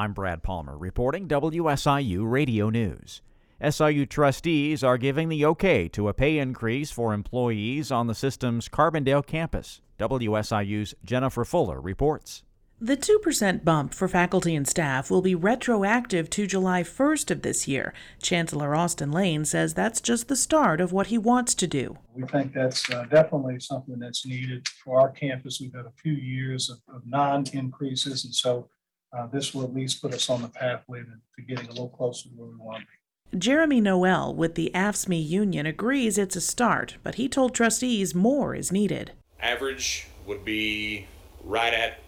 I'm Brad Palmer reporting WSIU Radio News. SIU trustees are giving the okay to a pay increase for employees on the system's Carbondale campus. WSIU's Jennifer Fuller reports. The 2% bump for faculty and staff will be retroactive to July 1st of this year. Chancellor Austin Lane says that's just the start of what he wants to do. We think that's uh, definitely something that's needed for our campus. We've had a few years of, of non-increases, and so uh, this will at least put us on the pathway to, to getting a little closer to where we want to be. Jeremy Noel with the AFSCME union agrees it's a start, but he told trustees more is needed. Average would be right at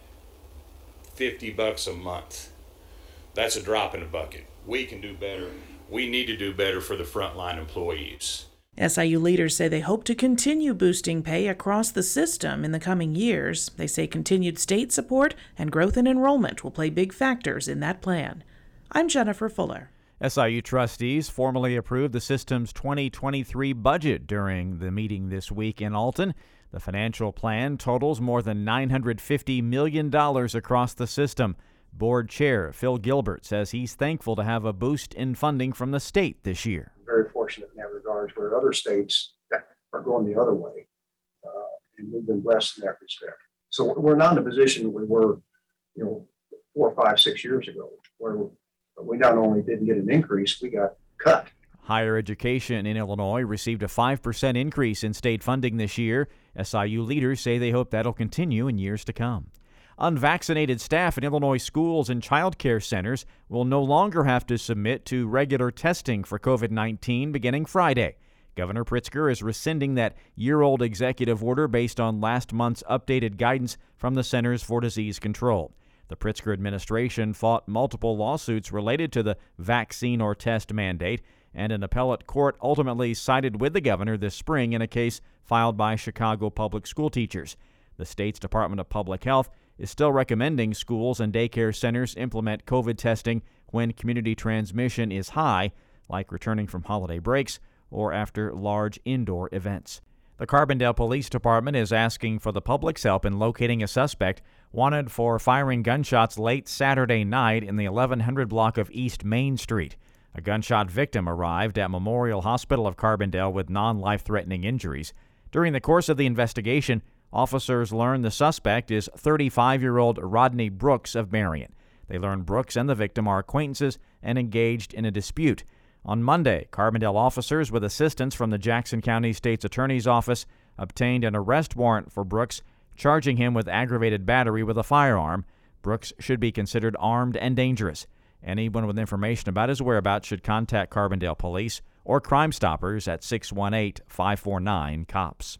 50 bucks a month. That's a drop in the bucket. We can do better. We need to do better for the frontline employees. SIU leaders say they hope to continue boosting pay across the system in the coming years. They say continued state support and growth in enrollment will play big factors in that plan. I'm Jennifer Fuller. SIU trustees formally approved the system's 2023 budget during the meeting this week in Alton. The financial plan totals more than $950 million across the system. Board Chair Phil Gilbert says he's thankful to have a boost in funding from the state this year. Very fortunate in that regard, where other states are going the other way. Uh, and we've been blessed in that respect. So we're not in a position we were, you know, four, five, six years ago, where we not only didn't get an increase, we got cut. Higher education in Illinois received a 5% increase in state funding this year. SIU leaders say they hope that'll continue in years to come. Unvaccinated staff in Illinois schools and child care centers will no longer have to submit to regular testing for COVID 19 beginning Friday. Governor Pritzker is rescinding that year old executive order based on last month's updated guidance from the Centers for Disease Control. The Pritzker administration fought multiple lawsuits related to the vaccine or test mandate and an appellate court ultimately sided with the governor this spring in a case filed by Chicago public school teachers. The state's Department of Public Health is still recommending schools and daycare centers implement COVID testing when community transmission is high, like returning from holiday breaks or after large indoor events. The Carbondale Police Department is asking for the public's help in locating a suspect wanted for firing gunshots late Saturday night in the 1100 block of East Main Street. A gunshot victim arrived at Memorial Hospital of Carbondale with non life threatening injuries. During the course of the investigation, officers learned the suspect is 35 year old Rodney Brooks of Marion. They learned Brooks and the victim are acquaintances and engaged in a dispute. On Monday, Carbondale officers, with assistance from the Jackson County State's Attorney's Office, obtained an arrest warrant for Brooks, charging him with aggravated battery with a firearm. Brooks should be considered armed and dangerous. Anyone with information about his whereabouts should contact Carbondale Police or Crime Stoppers at 618 549 COPS.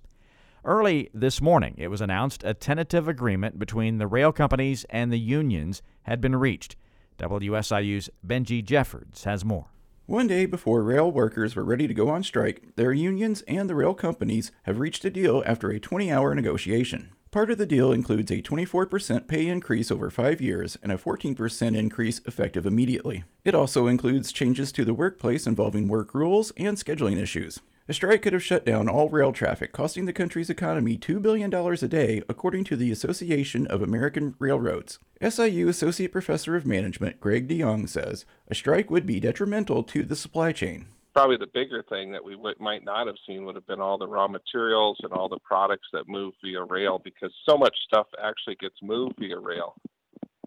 Early this morning, it was announced a tentative agreement between the rail companies and the unions had been reached. WSIU's Benji Jeffords has more. One day before rail workers were ready to go on strike, their unions and the rail companies have reached a deal after a 20 hour negotiation. Part of the deal includes a 24% pay increase over five years and a 14% increase effective immediately. It also includes changes to the workplace involving work rules and scheduling issues. A strike could have shut down all rail traffic, costing the country's economy $2 billion a day, according to the Association of American Railroads. SIU Associate Professor of Management Greg DeYoung says a strike would be detrimental to the supply chain probably the bigger thing that we w- might not have seen would have been all the raw materials and all the products that move via rail because so much stuff actually gets moved via rail.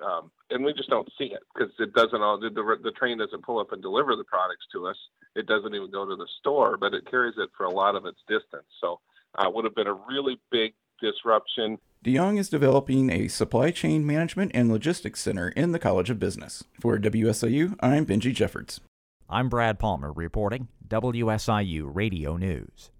Um, and we just don't see it because it doesn't all the, the, the train doesn't pull up and deliver the products to us. It doesn't even go to the store, but it carries it for a lot of its distance. So uh, would have been a really big disruption. DeYoung is developing a supply chain management and logistics center in the College of Business. For WSIU, I'm Benji Jeffords. I'm Brad Palmer reporting WSIU Radio News.